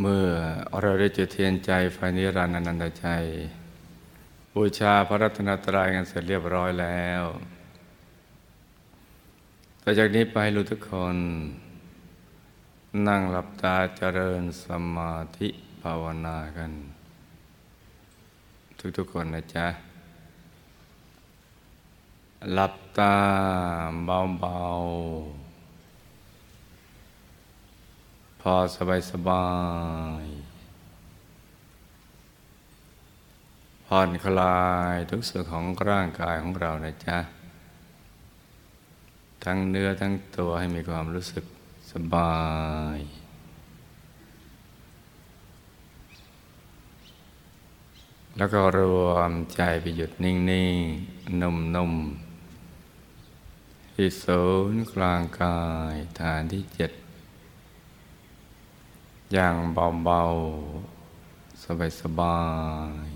เมื่อเราได้จุดเทียนใจไฟนิรันดร์อนันตใจบูชาพระรัตนตรัยกันเสร็จเรียบร้อยแล้วต่อจากนี้ไปรู้ทุกคน นั่งหลับตาเจริญสมาธิภาวนากัน ทุกๆคนนะจ๊ะ หลับตาเบาๆ พอสบายสบายผ่อนคลายทุกส่วนของร่างกายของเรานะจ๊ะ ทั้งเนื้อทั้งตัวให้มีความรู้สึกสบายแล้วก็รวมใจไปหยุดนิ่งๆ นุ่มๆ ที่ศูนย์กลางกายฐานที่เจ็ด อย่างเบาๆ สบายๆ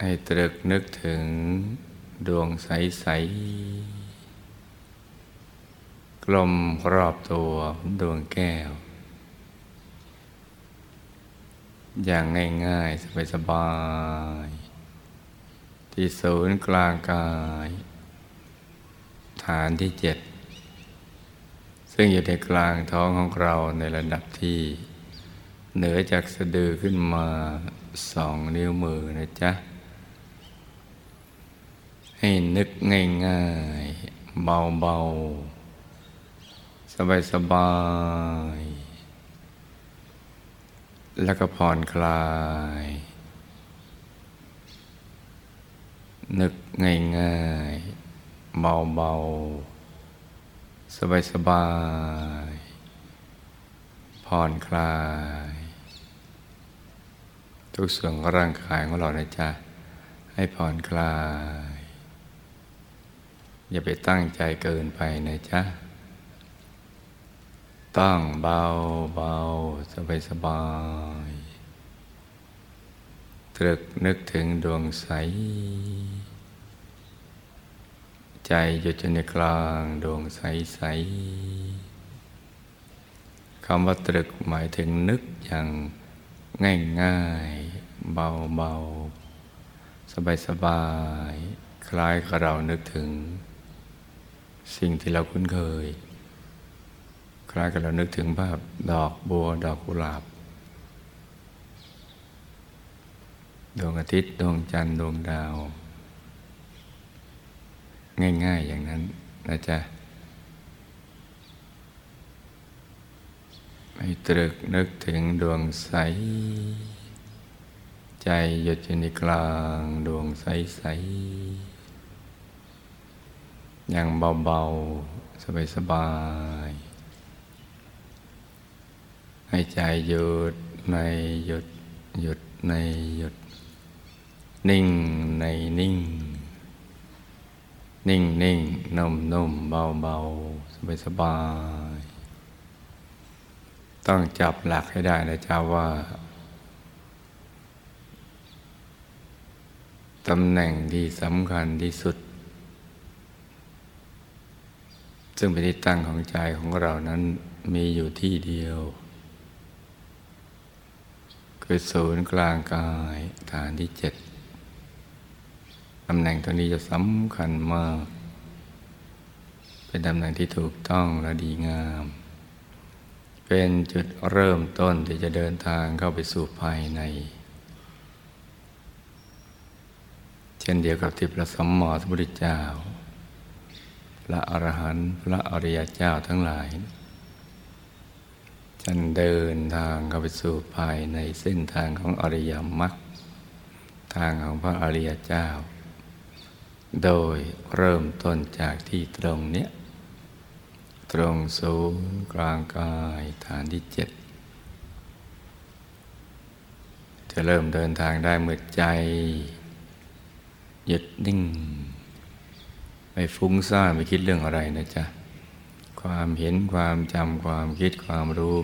ให้ตรึกนึกถึงดวงใส ๆ กลมรอบตัวดวงแก้ว อย่างง่าย ๆ สบายๆ ที่ศูนย์กลางกาย ฐานที่เจ็ด ซึ่งอยู่ในกลางท้องของเราในระดับที่ เหนือจากสะดือขึ้นมาสองนิ้วมือนะจ๊ะ ให้นึกง่ายๆ เบาๆ สบายๆ แล้วก็ผ่อนคลาย นึกง่ายๆ เบาๆ สบายๆผ่อนคลาย ทุกส่วนของร่างกายของเรานะจ๊ะ ให้ผ่อนคลาย อย่าไปตั้งใจเกินไปนะจ๊ะ ตั้งเบาเบาสบายสบายตรึกนึกถึงดวงใส ใจหยุดอยู่ในกลางดวงใสใสคำว่าตรึกหมายถึงนึกอย่างง่ายง่ายเบาเบาสบายสบายคล้ายกับเรานึกถึง สิ่งที่เราคุ้นเคย คล้ายกับเรานึกถึงภาพดอกบัวดอกกุหลาบดวงอาทิตย์ดวงจันทร์ดวงดาวง่ ง่าย ๆ อย่างนั้นนะจ๊ะให้ตรึกนึกถึงดวงใส ใจหยุดอยู่ในกลางดวงใสๆอย่างเบา ๆ สบายๆให้ใจหยุดในหยุดหยุดในหยุด นิ่งในนิ่ง นิ่งนิ่งนุ่มนุ่มเบาเบาสบายสบาย ต้องจับหลักให้ได้นะจ๊ะว่าตำแหน่งที่สำคัญที่สุด ซึ่งเป็นที่ตั้งของใจของเรานั้นมีอยู่ที่เดียว คือศูนย์กลางกายฐานที่เจ็ดำแหน่งตรงนี้จะสำคัญมาก เป็นตำแหน่งที่ถูกต้องและดีงาม เป็นจุดเริ่มต้นที่จะเดินทางเข้าไปสู่ภายใน เช่นเดียวกับที่พระสัมมาสัมพุทธเจ้า พระอรหันต์พระอริยเจ้าทั้งหลายฉันเดินทางเข้าไปสู่ภายในเส้นทางของอริยมรรคทางของพระอริยเจ้า โดยเริ่มต้นจากที่ตรงเนี้ยตรงศูนย์กลางกายฐานที่เจ็ดจะเริ่มเดินทางได้เมื่อใจหยุดนิ่ง ไม่ฟุ้งซ่านไม่คิดเรื่องอะไรนะจ๊ะ ความเห็นความจำความคิดความรู้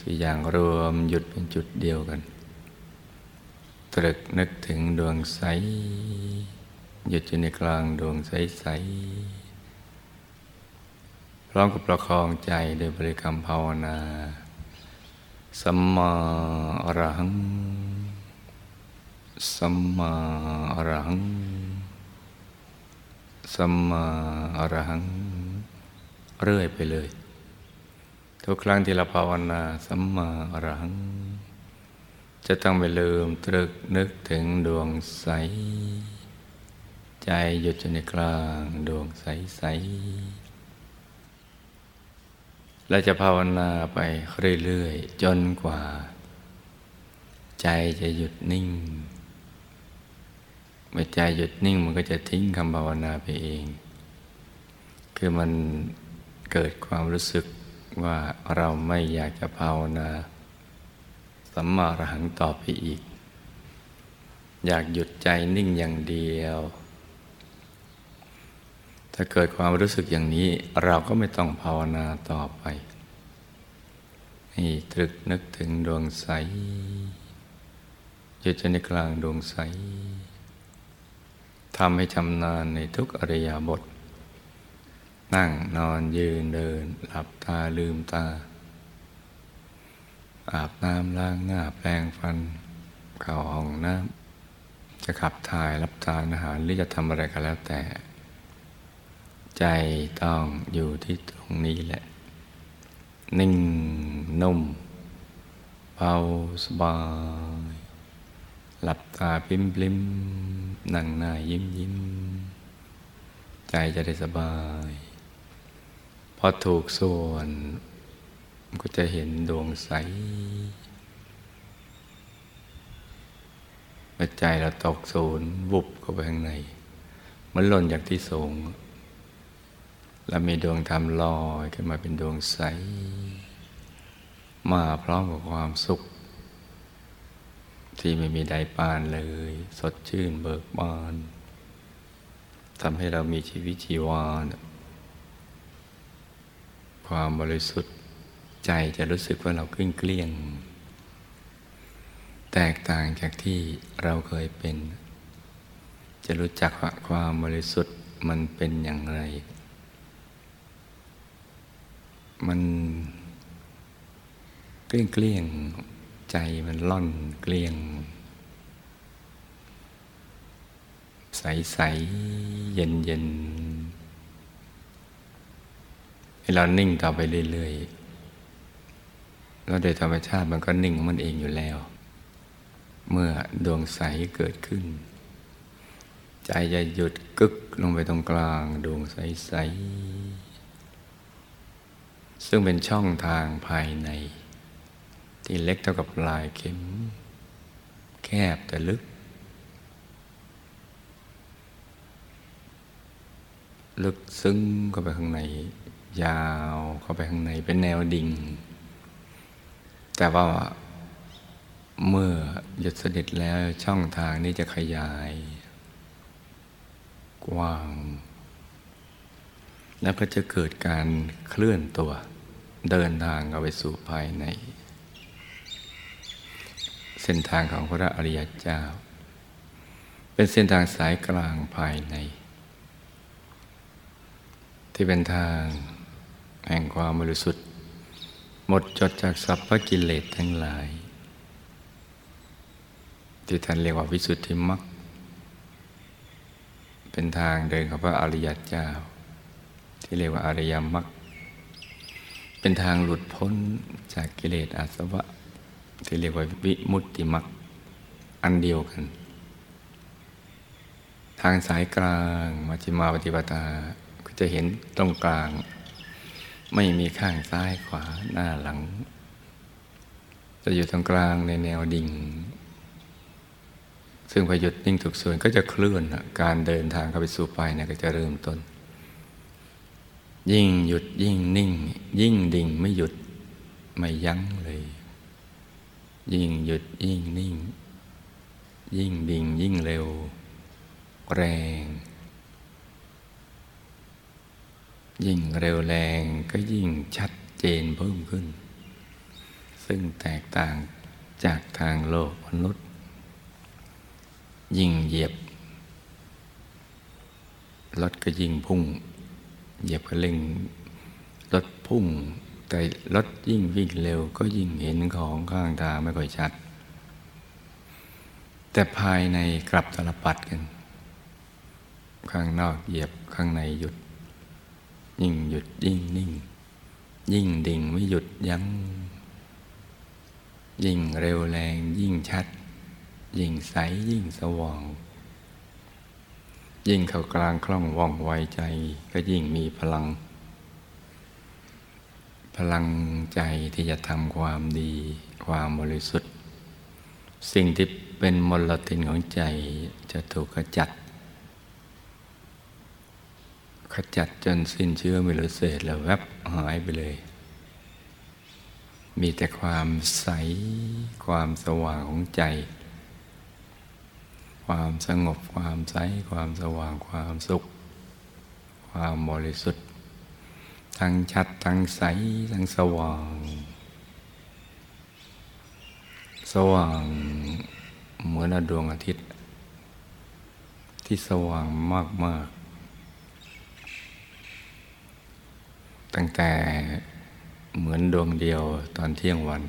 สี่อย่างรวมหยุดเป็นจุดเดียวกัน ตรึกนึกถึงดวงใส หยุดอยู่ในกลางดวงใส ๆ พร้อมกับประคองใจโดยบริกรรมภาวนา สัมมาอรหัง สัมมาอรหัง สัมมาอรหัง เรื่อยไปเลย ทุกครั้งที่เราภาวนาสัมมาอรหังจะต้องไม่ลืมตรึกนึกถึงดวงใส ใจหยุดอยู่ในกลางดวงใสใสเราจะภาวนาไปเรื่อยๆ จนกว่า ใจจะหยุดนิ่ง เมื่อใจหยุดนิ่งมันก็จะทิ้งคำภาวนาไปเอง คือมันเกิดความรู้สึกว่าเราไม่อยากจะภาวนาสัมมาอรหังต่อไปอีก อยากหยุดใจนิ่งอย่างเดียว ถ้าเกิดความรู้สึกอย่างนี้เราก็ไม่ต้องภาวนาต่อไปให้ตรึกนึกถึงดวงใสหยุดในกลางดวงใสทำให้ชำนาญในทุกอริยบท นั่งนอนยืนเดิน หลับตาลืมตา อาบน้ำล้างหน้าแปรงฟันเข้าห้องน้ำจะขับถ่ายรับทานอาหารหรือจะทำอะไรก็แล้วแต่ ใจต้องอยู่ที่ตรงนี้แหละ นิ่งนุ่มเบาสบาย หลับตาพิมพลิมนั่งหน้ายิ้มยิ้ม ใจจะได้สบาย พอถูกส่วนก็จะเห็นดวงใสเมื่อใจเราตกศูนย์บุบเข้าไปข้างใน มันหล่นจากที่สูง แล้วมีดวงธรรมลอยขึ้นมาเป็นดวงใส มาพร้อมกับความสุข ที่ไม่มีใดปานเลย สดชื่นเบิกบานทำให้เรามีชีวิตชีวาความบริสุทธิ์ใจจะรู้สึกว่าเราเกลี้ยงเกลี้ยง แตกต่างจากที่เราเคยเป็น จะรู้จักว่าความบริสุทธิ์มันเป็นอย่างไร มันเกลี้ยงเกลี้ยงใจมันล่อนเกลี้ยง ใสใสเย็นเย็นให้เรานิ่งต่อไปเรื่อยๆแล้วโดยธรรมชาติมันก็นิ่งของมันเองอยู่แล้ว เมื่อดวงใสเกิดขึ้น ใจจะหยุดกึกลงไปตรงกลาง ดวงใสๆ ซึ่งเป็นช่องทางภายใน ที่เล็กเท่ากับลายเข็ม แคบแต่ลึก ลึกซึ้งเข้าไปข้างใน ยาวเข้าไปข้างในเป็นแนวดิ่ง แต่ว่าเมื่อหยุดสนิทแล้วช่องทางนี้จะขยาย กว้าง แล้วก็จะเกิดการเคลื่อนตัว เดินทางเข้าไปสู่ภายใน เส้นทางของพระอริยเจ้า เป็นเส้นทางสายกลางภายใน ที่เป็นทางแห่งความบริสุทธิ์ หมดจดจากสัพพกิเลสทั้งหลาย ที่ท่านเรียกว่าวิสุทธิมรรคเป็นทางเดินของพระอริยเจ้า ที่เรียกว่าอริยมรรค เป็นทางหลุดพ้นจากกิเลสอาสวะ ที่เรียกว่าวิมุตติมรรคอันเดียวกัน ทางสายกลางมัชฌิมาปฏิปทาก็จะเห็นตรงกลาง ไม่มีข้างซ้ายขวาหน้าหลัง จะอยู่ตรงกลางในแนวดิ่ง ซึ่งพอหยุดนิ่งถูกส่วนก็จะเคลื่อนการเดินทางเข้าไปสู่ไปเนี่ยก็จะเริ่มต้น ยิ่งหยุดยิ่งนิ่ง ยิ่งดิ่งไม่หยุดไม่ยั้งเลย ยิ่งหยุดยิ่งนิ่ง ยิ่งดิ่งยิ่งเร็ว แรง ยิ่งเร็วแรงก็ยิ่งชัดเจนเพิ่มขึ้น ซึ่งแตกต่างจากทางโลกมนุษย์ ยิ่งเหยียบรถก็ยิ่งพุ่ง เหยียบก็เร่งรถพุ่ง แต่รถยิ่งวิ่งเร็ว ก็ยิ่งเห็นของข้างทางไม่ค่อยชัด แต่ภายในกลับตลปัดกัน ข้างนอกเหยียบข้างในหยุด ยิ่งหยุดยิ่งนิ่ง ยิ่งดิ่งไม่หยุดยัง้งยิ่งเร็วแรงยิ่งชัด ยิ่งใสยิ่งสว่าง ยิ่งเข้ากลางคล่องว่องไวใจก็ยิ่งมีพลัง พลังใจที่จะทำความดีความบริสุทธิ์ สิ่งที่เป็นมลทินของใจจะถูกขจัด ขจัดจนสิ้นเชื้อไม่เหลือเศษแล้วแวบหายไปเลย มีแต่ความใสความสว่างของใจ ความสงบความใส ความสว่างความสุข ความบริสุทธิ์ ทั้งชัด ทั้งใส ทั้งสว่าง สว่างเหมือนดวงอาทิตย์ ที่สว่างมาก ๆ ตั้งแต่เหมือนดวงเดียวตอนเที่ยงวัน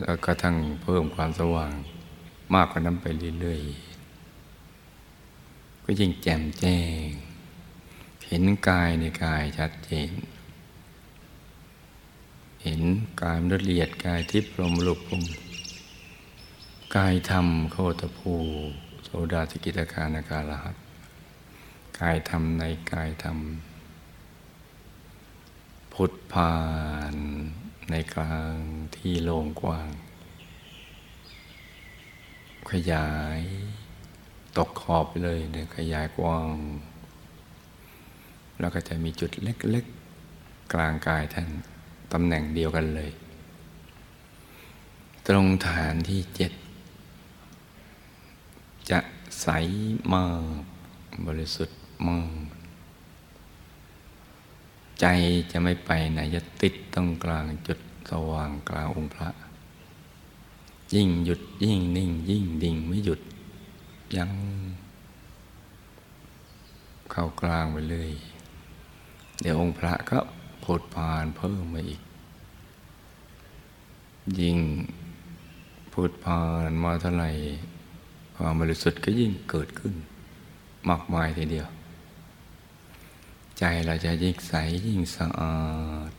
แล้วก็ทั้งเพิ่มความสว่าง มากกว่านั้นไปเรื่อยๆ ก็ยิ่งแจ่มแจ้ง เห็นกายในกายชัดเจน เห็นกายละเอียดกายทิพย์ลมลุกพุมกายธรรมโคตภูโสดาสกิตาการนาการหัสกายธรรมในกายธรรมพุทธผ่านในกลางที่โล่งกว้าง ขยายตกขอบไปเลยเนี่ยขยายกว้าง แล้วก็จะมีจุดเล็กๆ กลางกายท่านตำแหน่งเดียวกันเลย ตรงฐานที่เจ็ด จะใสมากบริสุทธิ์มากใจจะไม่ไปไหนจะติดตรงกลางจุดสว่างกลางองค์พระ ยิ่งหยุดยิ่งนิ่ง ยิ่งดิ่งไม่หยุด ยัง เข้ากลางไปเลย เดี๋ยวองค์พระก็ผดพานเพิ่มมาอีก ยิ่งพูดพานมาเท่าไหร่ความบริสุทธิ์ก็ยิ่งเกิดขึ้น มากมายทีเดียว ใจเราจะยิ่งใสยิ่งสะอาด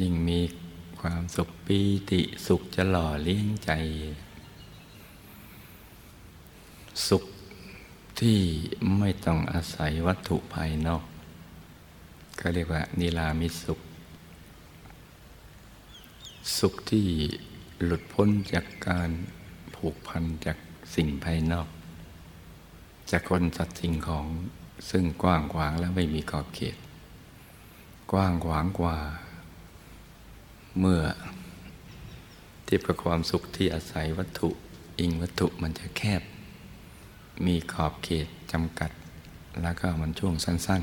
ยิ่งมี ความสุขปีติสุขจะหล่อเลี้ยงใจ สุขที่ไม่ต้องอาศัยวัตถุภายนอก ก็เรียกว่า นิรามิสุข สุขที่หลุดพ้นจากการผูกพันจากสิ่งภายนอก จากคนสัตว์สิ่งของซึ่งกว้างขวางและไม่มีขอบเขต กว้างขวางกว่า เมื่อเทียบกับความสุขที่อาศัยวัตถุอิงวัตถุมันจะแคบ มีขอบเขตจำกัด แล้วก็มันช่วงสั้น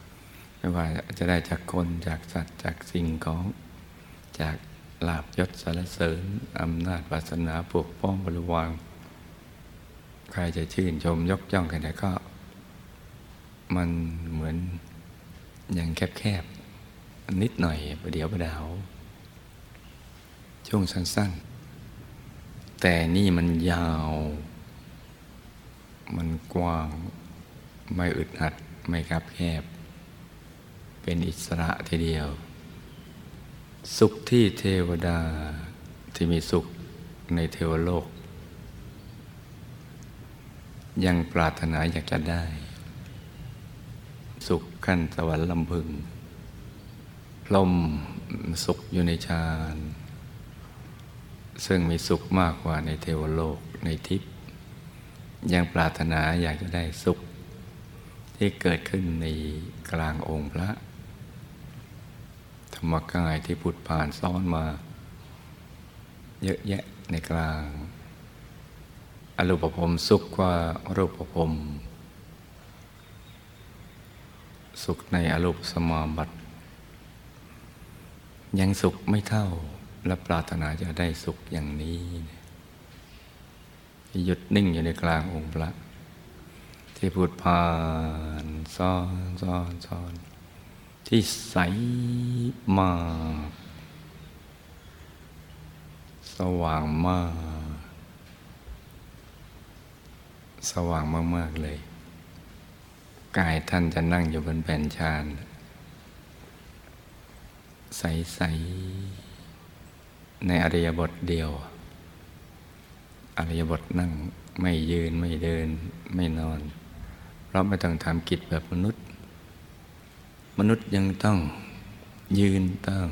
ๆ ไม่ว่าจะได้จากคนจากสัตว์จากสิ่งของจากลาบยศสารเสริญอำนาจวาสนาปกป้องบริวารใครจะชื่นชมยกย่องกันแต่ก็ มันเหมือนอย่างแคบๆนิดหน่อยประเดี๋ยวประดาว ช่วงสั้น ๆ แต่นี่มันยาว มันกว้าง ไม่อึดอัด ไม่คับแคบ เป็นอิสระทีเดียว สุขที่เทวดาที่มีสุขในเทวโลก ยังปรารถนาอยากจะได้ สุขขั้นสวรรค์ลำพึงพรมสุขอยู่ในฌาน ซึ่งมีสุขมากกว่าในเทวโลกในทิพย์ยังปรารถนาอยากจะได้สุข ที่เกิดขึ้นในกลางองค์พระ ธรรมกายที่พุทธผ่านซ้อนมา เยอะแยะในกลาง อรูปภพสุขกว่ารูปภพสุขในอรูปสมาบัติ ยังสุขไม่เท่า และปรารถนาจะได้สุขอย่างนี้หยุดนิ่งอยู่ในกลางองค์พระ ที่พูดผ่านซ้อนซ้อนซ้อนที่ใสมาก สว่างมาก สว่างมาก ๆ เลย กายท่านจะนั่งอยู่บนแผ่นชานใส ๆ ในอริยบทเดียว อริยบทนั่งไม่ยืนไม่เดินไม่นอน เพราะไม่ต้องทำกิจแบบมนุษย์ มนุษย์ยังต้องยืนต้อง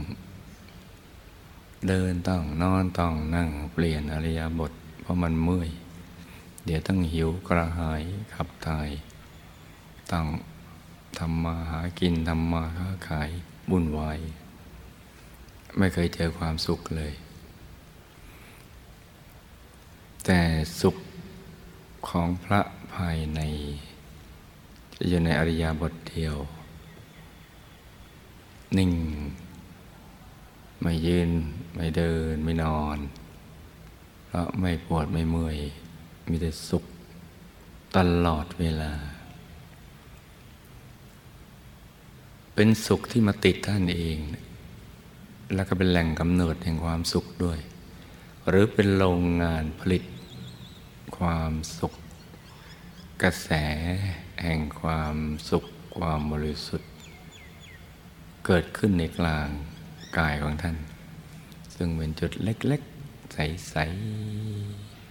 เดินต้องนอนต้องนั่งเปลี่ยนอริยบท เพราะมันเมื่อย เดี๋ยวต้องหิวกระหายขับถ่ายต้องทำมาหากินทำมาค้าขายบุ่นวาย ไม่เคยเจอความสุขเลย แต่สุขของพระภายใน จะอยู่ในอริยบทเดียว นิ่ง ไม่ยืน ไม่เดิน ไม่นอน เพราะไม่ปวดไม่เมื่อย มีแต่สุขตลอดเวลา เป็นสุขที่มาติดท่านเอง แล้วก็เป็นแหล่งกำเนิดแห่งความสุขด้วย หรือเป็นโรงงานผลิต ความสุข กระแสแห่งความสุขความบริสุทธิ์ เกิดขึ้นในกลางกายของท่าน ซึ่งเป็นจุดเล็ก ๆ ใส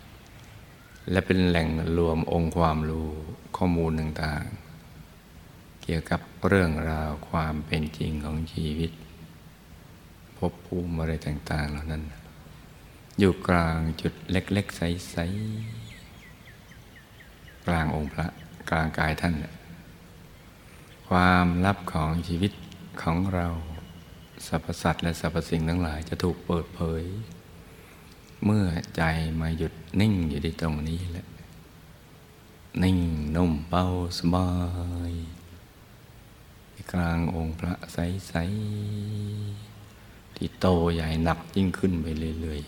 ๆ และเป็นแหล่งรวมองค์ความรู้ข้อมูลต่าง ๆ เกี่ยวกับเรื่องราวความเป็นจริงของชีวิต ภพภูมิอะไรต่างๆ เหล่านั้น อยู่กลางจุดเล็ก ๆ ใส ๆ กลางองค์พระกลางกายท่าน ความลับของชีวิตของเราสรรพสัตว์และสรรพสิ่งทั้งหลายจะถูกเปิดเผย เมื่อใจมาหยุดนิ่งอยู่ที่ตรงนี้แหละ นิ่งนุ่มเบาสบายกลางองค์พระใสๆ ที่โตใหญ่หนักยิ่งขึ้นไปเรื่อย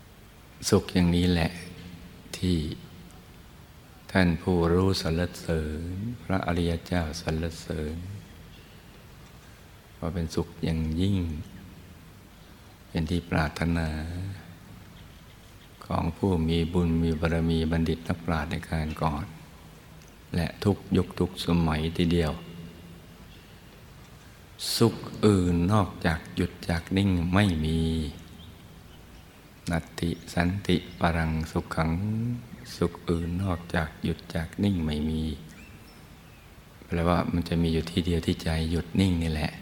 ๆ สุขอย่างนี้แหละที่ท่านผู้รู้สรรเสริญ พระอริยเจ้าสรรเสริญว่าเป็นสุขอย่างยิ่ง เป็นที่ปรารถนา ของผู้มีบุญมีบารมีบัณฑิตนักปราชญ์ในการก่อน และทุกยุคทุกสมัยทีเดียว สุขอื่นนอกจากหยุดจากนิ่งไม่มีนัตติสันติปรังสุขขัง สุขอื่นนอกจากหยุดจากนิ่งไม่มีแปลว่ามันจะมีอยู่ที่เดียวที่ใจหยุดนิ่งนี่แหละ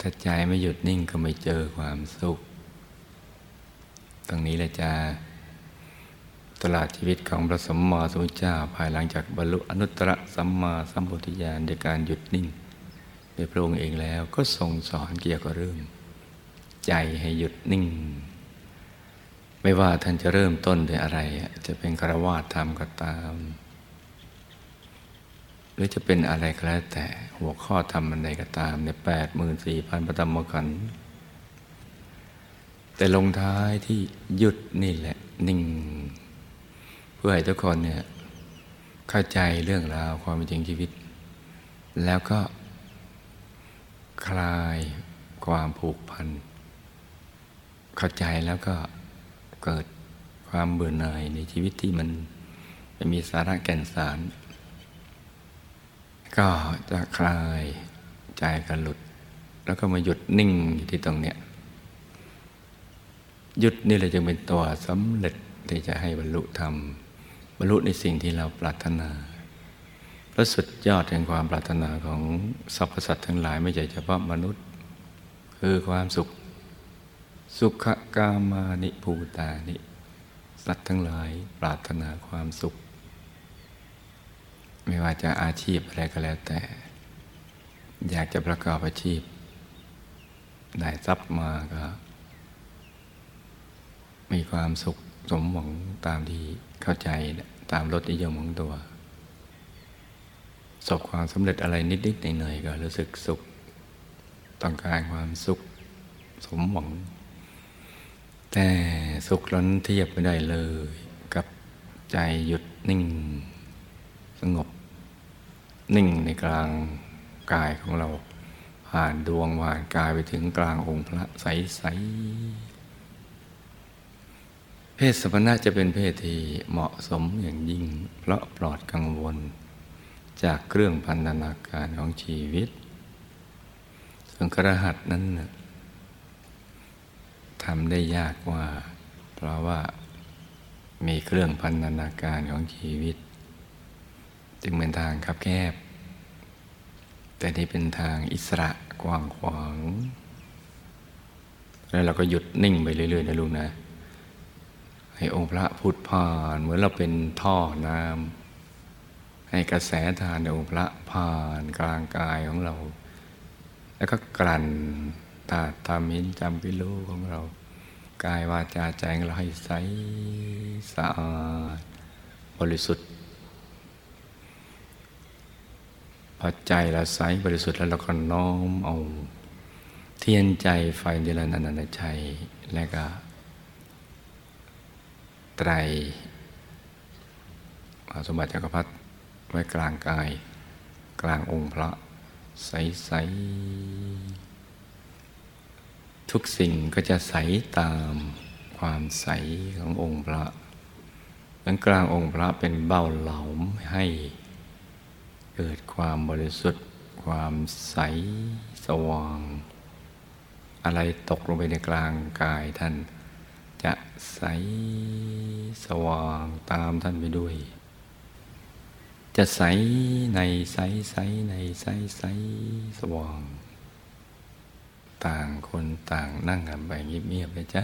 ถ้าใจไม่หยุดนิ่งก็ไม่เจอความสุข ตรงนี้แหละจะตลาดชีวิตของพระสมมาสมุทเจ้าภายหลังจากบรรลุอนุตตรสัมมาสัมพุทธญาณในการหยุดนิ่ง ในพระองค์เองแล้วก็ทรงสอนเกี่ยวกับเรื่อง ใจให้หยุดนิ่ง ไม่ว่าท่านจะเริ่มต้นด้วยอะไร จะเป็นคารวาสธรรมก็ตาม หรือจะเป็นอะไรก็แล้วแต่หัวข้อธรรมอันใดก็ตามในแปดหมื่นสี่พันประธรรมขันแต่ลงท้ายที่หยุดนี่แหละนิ่ง เพื่อให้ทุกคนเนี่ยเข้าใจเรื่องราวความเป็นจริงชีวิต แล้วก็ คลายความผูกพัน เข้าใจแล้วก็เกิดความเบื่อหน่ายในชีวิตที่มันไม่มีสาระแก่นสาร ก็จะคลายใจกันหลุด แล้วก็มาหยุดนิ่งอยู่ที่ตรงเนี้ยหยุดนี่เลยจึงเป็นตัวสำเร็จที่จะให้บรรลุธรรม บรรลุในสิ่งที่เราปรารถนา พระสุดยอดแห่งความปรารถนาของสรรพสัตว์ทั้งหลายไม่ใช่เฉพาะมนุษย์ คือความสุข สุขกามานิภูตานิ สัตว์ทั้งหลายปรารถนาความสุข ไม่ว่าจะอาชีพอะไรก็แล้วแต่ อยากจะประกอบอาชีพ ได้ทรัพย์มาก็ มีความสุขสมหวังตามที่เข้าใจตามรสนิยมของตัว สบความสำเร็จอะไรนิดๆหน่อยๆก็รู้สึกสุข ต้องการความสุขสมหวัง แต่สุขล้นเทียบไม่ได้เลย กับใจหยุดนิ่ง สงบ นิ่งในกลางกายของเรา ผ่านดวงผ่านกายไปถึงกลางองค์พระใสๆเพศสมณะจะเป็นเพศที่เหมาะสมอย่างยิ่ง เพราะปลอดกังวล จากเครื่องพันธนาการของชีวิต ส่วนกระหัตนั้นนะทำได้ยากว่า เพราะว่ามีเครื่องพันธนาการของชีวิต จึงเป็นทางคับแคบ แต่นี่เป็นทางอิสระกว้างขวาง แล้วเราก็หยุดนิ่งไปเรื่อยๆนะลูกนะ ให้องค์พระพุทธผ่านเหมือนเราเป็นท่อน้ำ ให้กระแสทานองค์พระผ่านกลางกายของเรา แล้วก็กลั่นตาตามินจำพิโลของเรา กายวาจาใจของเราให้ใสสะอาดบริสุทธิ์พอใจเราใสบริสุทธิ์แล้วเราก็น้อมเอาเทียนใจไฟเดลนันนชัยและก็ ไตรสมบัติจักรพรรดิ ไว้กลางกาย กลางองค์พระ ใส ๆ ทุกสิ่งก็จะใสตามความใสขององค์พระนั้นกลางองค์พระเป็นเบ้าเหลาให้เกิดความบริสุทธิ์ ความใสสว่าง อะไรตกลงไปในกลางกายท่าน จะใสสว่างตามท่านไปด้วย จะใสในใสใสในใสใสสว่าง ต่างคนต่างนั่งกันไปเงียบๆเลยจ้ะ